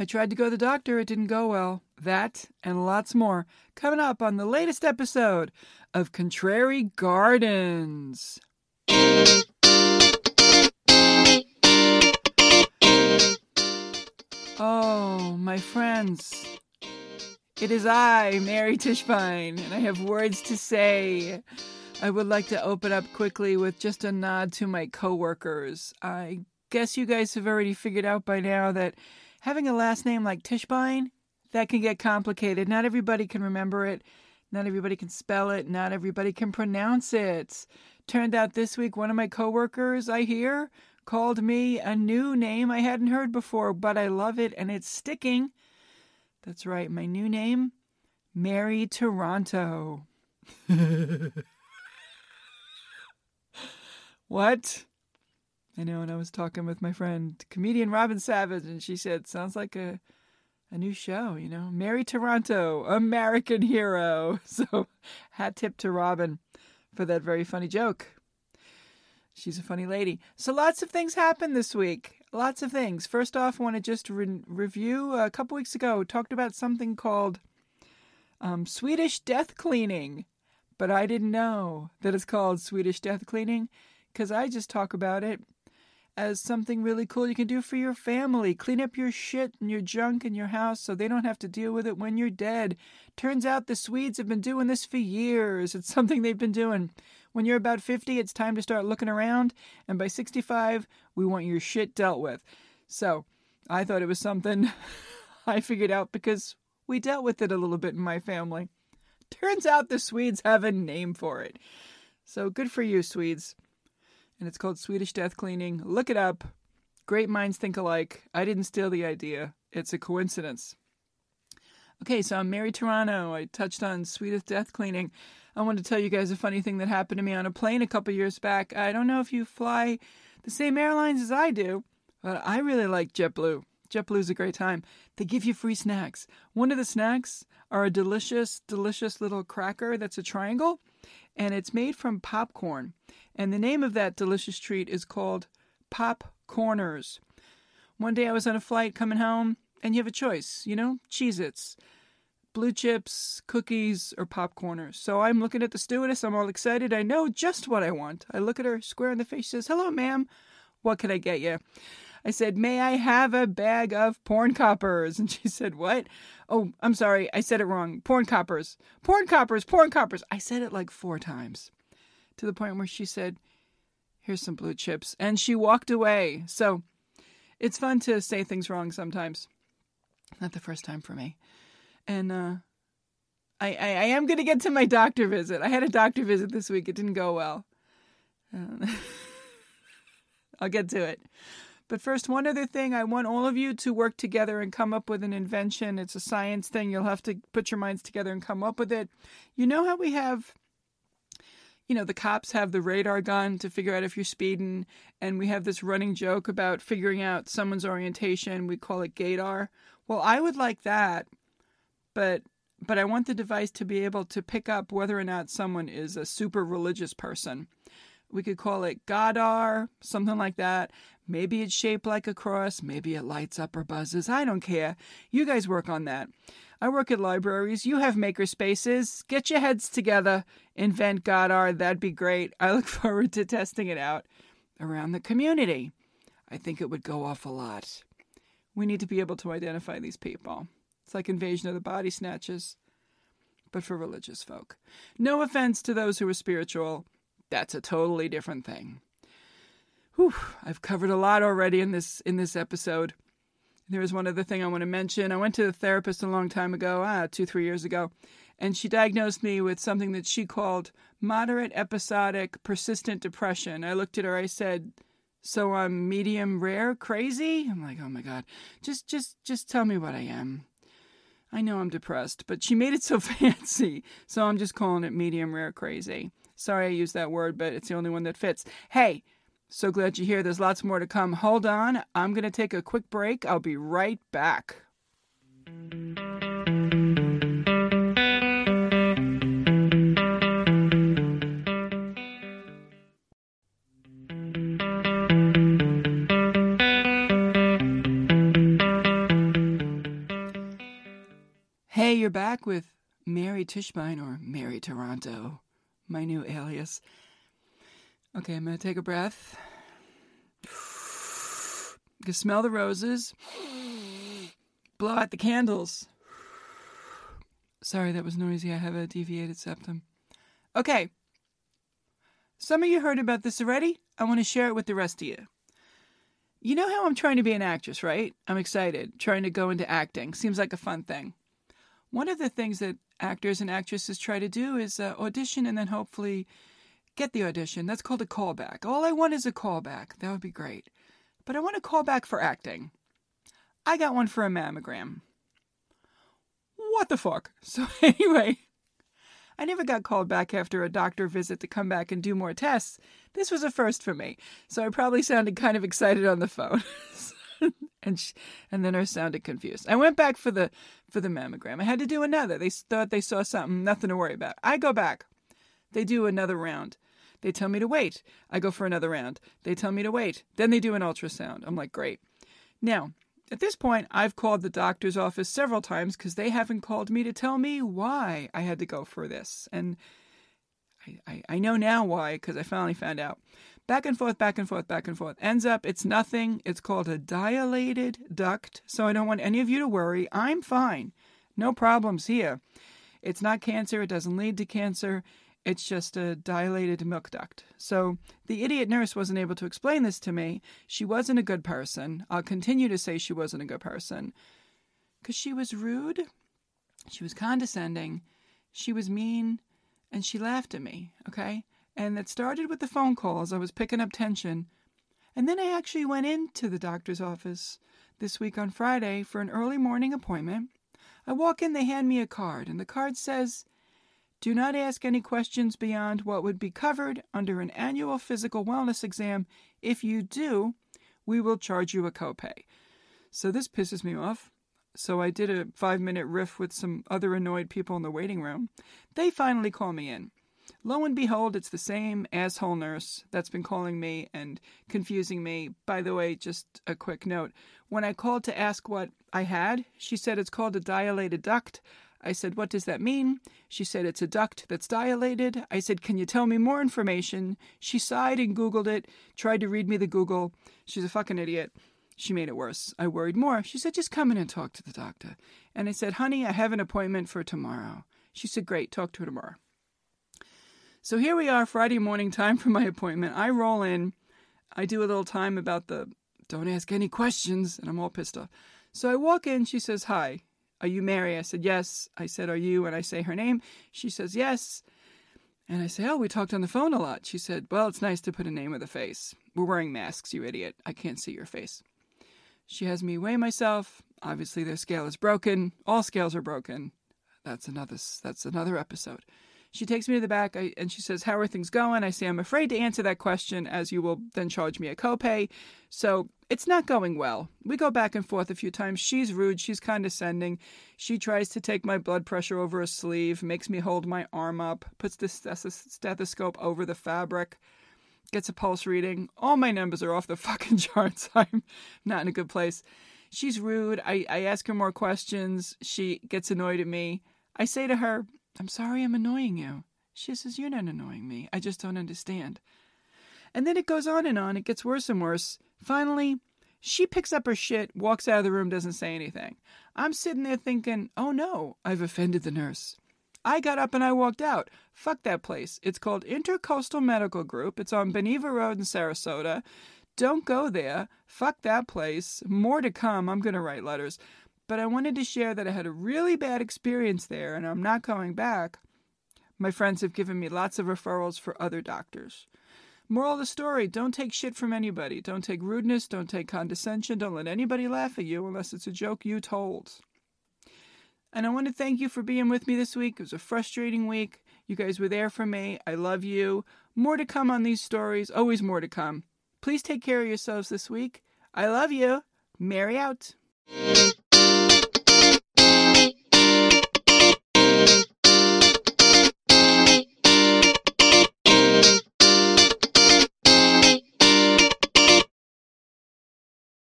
I tried to go to the doctor, it didn't go well. That and lots more coming up on the latest episode of Contrary Gardens. Oh, my friends. It is I, Mary Tischbein, and I have words to say. I would like to open up quickly with just a nod to my coworkers. I guess you guys have already figured out by now that having a last name like Tischbein, that can get complicated. Not everybody can remember it. Not everybody can spell it. Not everybody can pronounce it. Turned out this week one of my coworkers I hear called me a new name I hadn't heard before, but I love it and it's sticking. That's right, my new name, Mary Toronto. what? I know, and I was talking with my friend, comedian Robin Savage, and she said, sounds like a a new show, you know. Mary Toronto, American hero. So hat tip to Robin for that very funny joke. She's a funny lady. So lots of things happened this week. Lots of things. First off, I want to just re- review a couple weeks ago talked about something called um, Swedish death cleaning, but I didn't know that it's called Swedish death cleaning because I just talk about it as something really cool you can do for your family. Clean up your shit and your junk in your house so they don't have to deal with it when you're dead. Turns out the Swedes have been doing this for years. It's something they've been doing. When you're about 50, it's time to start looking around, and by 65, we want your shit dealt with. So, I thought it was something I figured out because we dealt with it a little bit in my family. Turns out the Swedes have a name for it. So, good for you, Swedes and it's called Swedish Death Cleaning. Look it up. Great minds think alike. I didn't steal the idea. It's a coincidence. Okay, so I'm Mary Toronto. I touched on Swedish death cleaning. I want to tell you guys a funny thing that happened to me on a plane a couple years back. I don't know if you fly the same airlines as I do, but I really like JetBlue. JetBlue's a great time. They give you free snacks. One of the snacks are a delicious, delicious little cracker that's a triangle, and it's made from popcorn. And the name of that delicious treat is called Pop Corners. One day I was on a flight coming home, and you have a choice, you know, Cheez Its, blue chips, cookies, or PopCorners. So I'm looking at the stewardess, I'm all excited. I know just what I want. I look at her square in the face, she says, Hello, ma'am. What can I get you? I said, May I have a bag of porn coppers? And she said, What? Oh, I'm sorry. I said it wrong. Porn coppers. Porn coppers. Porn coppers. I said it like four times to the point where she said, Here's some blue chips. And she walked away. So it's fun to say things wrong sometimes. Not the first time for me. And uh, I, I, I am going to get to my doctor visit. I had a doctor visit this week. It didn't go well. Uh, I'll get to it. But first, one other thing I want all of you to work together and come up with an invention. It's a science thing. You'll have to put your minds together and come up with it. You know how we have you know, the cops have the radar gun to figure out if you're speeding, and we have this running joke about figuring out someone's orientation. We call it gaydar. Well, I would like that, but but I want the device to be able to pick up whether or not someone is a super religious person. We could call it Godar, something like that. Maybe it's shaped like a cross. Maybe it lights up or buzzes. I don't care. You guys work on that. I work at libraries. You have maker spaces. Get your heads together. Invent Godar. That'd be great. I look forward to testing it out around the community. I think it would go off a lot. We need to be able to identify these people. It's like Invasion of the Body Snatchers, but for religious folk. No offense to those who are spiritual. That's a totally different thing. Whew, I've covered a lot already in this in this episode. There was one other thing I want to mention. I went to a therapist a long time ago, ah, two, three years ago, and she diagnosed me with something that she called moderate episodic persistent depression. I looked at her, I said, So I'm medium rare crazy? I'm like, oh my God. Just just just tell me what I am. I know I'm depressed, but she made it so fancy. So I'm just calling it medium rare crazy. Sorry I used that word, but it's the only one that fits. Hey, so glad you're here. There's lots more to come. Hold on. I'm going to take a quick break. I'll be right back. Hey, you're back with Mary Tischbein or Mary Toronto, my new alias. Okay, I'm going to take a breath. You can smell the roses. Blow out the candles. Sorry, that was noisy. I have a deviated septum. Okay. Some of you heard about this already. I want to share it with the rest of you. You know how I'm trying to be an actress, right? I'm excited, trying to go into acting. Seems like a fun thing. One of the things that actors and actresses try to do is uh, audition and then hopefully get the audition. That's called a callback. All I want is a callback. That would be great. But I want a callback for acting. I got one for a mammogram. What the fuck? So, anyway, I never got called back after a doctor visit to come back and do more tests. This was a first for me. So I probably sounded kind of excited on the phone. and she, and the nurse sounded confused. I went back for the for the mammogram. I had to do another. They thought they saw something, nothing to worry about. I go back. They do another round. They tell me to wait. I go for another round. They tell me to wait. Then they do an ultrasound. I'm like, great. Now, at this point, I've called the doctor's office several times because they haven't called me to tell me why I had to go for this. And I, I, I know now why because I finally found out. Back and forth, back and forth, back and forth. Ends up, it's nothing. It's called a dilated duct. So I don't want any of you to worry. I'm fine. No problems here. It's not cancer. It doesn't lead to cancer. It's just a dilated milk duct. So the idiot nurse wasn't able to explain this to me. She wasn't a good person. I'll continue to say she wasn't a good person. Because she was rude, she was condescending, she was mean, and she laughed at me, okay? And it started with the phone calls. I was picking up tension. And then I actually went into the doctor's office this week on Friday for an early morning appointment. I walk in, they hand me a card, and the card says, Do not ask any questions beyond what would be covered under an annual physical wellness exam. If you do, we will charge you a copay. So this pisses me off. So I did a five minute riff with some other annoyed people in the waiting room. They finally call me in. Lo and behold, it's the same asshole nurse that's been calling me and confusing me. By the way, just a quick note. When I called to ask what I had, she said it's called a dilated duct. I said, What does that mean? She said, It's a duct that's dilated. I said, Can you tell me more information? She sighed and Googled it, tried to read me the Google. She's a fucking idiot. She made it worse. I worried more. She said, Just come in and talk to the doctor. And I said, Honey, I have an appointment for tomorrow. She said, Great, talk to her tomorrow. So here we are, Friday morning, time for my appointment. I roll in. I do a little time about the don't ask any questions, and I'm all pissed off. So I walk in. She says, Hi, are you Mary? I said, Yes. I said, Are you? And I say her name. She says, Yes. And I say, Oh, we talked on the phone a lot. She said, Well, it's nice to put a name with a face. We're wearing masks, you idiot. I can't see your face. She has me weigh myself. Obviously, their scale is broken. All scales are broken. That's another. That's another episode. She takes me to the back I, and she says, How are things going? I say, I'm afraid to answer that question as you will then charge me a copay. So it's not going well. We go back and forth a few times. She's rude. She's condescending. She tries to take my blood pressure over a sleeve, makes me hold my arm up, puts the stethoscope over the fabric, gets a pulse reading. All my numbers are off the fucking charts. I'm not in a good place. She's rude. I, I ask her more questions. She gets annoyed at me. I say to her, I'm sorry I'm annoying you. She says, You're not annoying me. I just don't understand. And then it goes on and on. It gets worse and worse. Finally, she picks up her shit, walks out of the room, doesn't say anything. I'm sitting there thinking, Oh no, I've offended the nurse. I got up and I walked out. Fuck that place. It's called Intercoastal Medical Group. It's on Beneva Road in Sarasota. Don't go there. Fuck that place. More to come. I'm going to write letters but I wanted to share that I had a really bad experience there and I'm not going back. My friends have given me lots of referrals for other doctors. Moral of the story don't take shit from anybody. Don't take rudeness. Don't take condescension. Don't let anybody laugh at you unless it's a joke you told. And I want to thank you for being with me this week. It was a frustrating week. You guys were there for me. I love you. More to come on these stories. Always more to come. Please take care of yourselves this week. I love you. Mary out.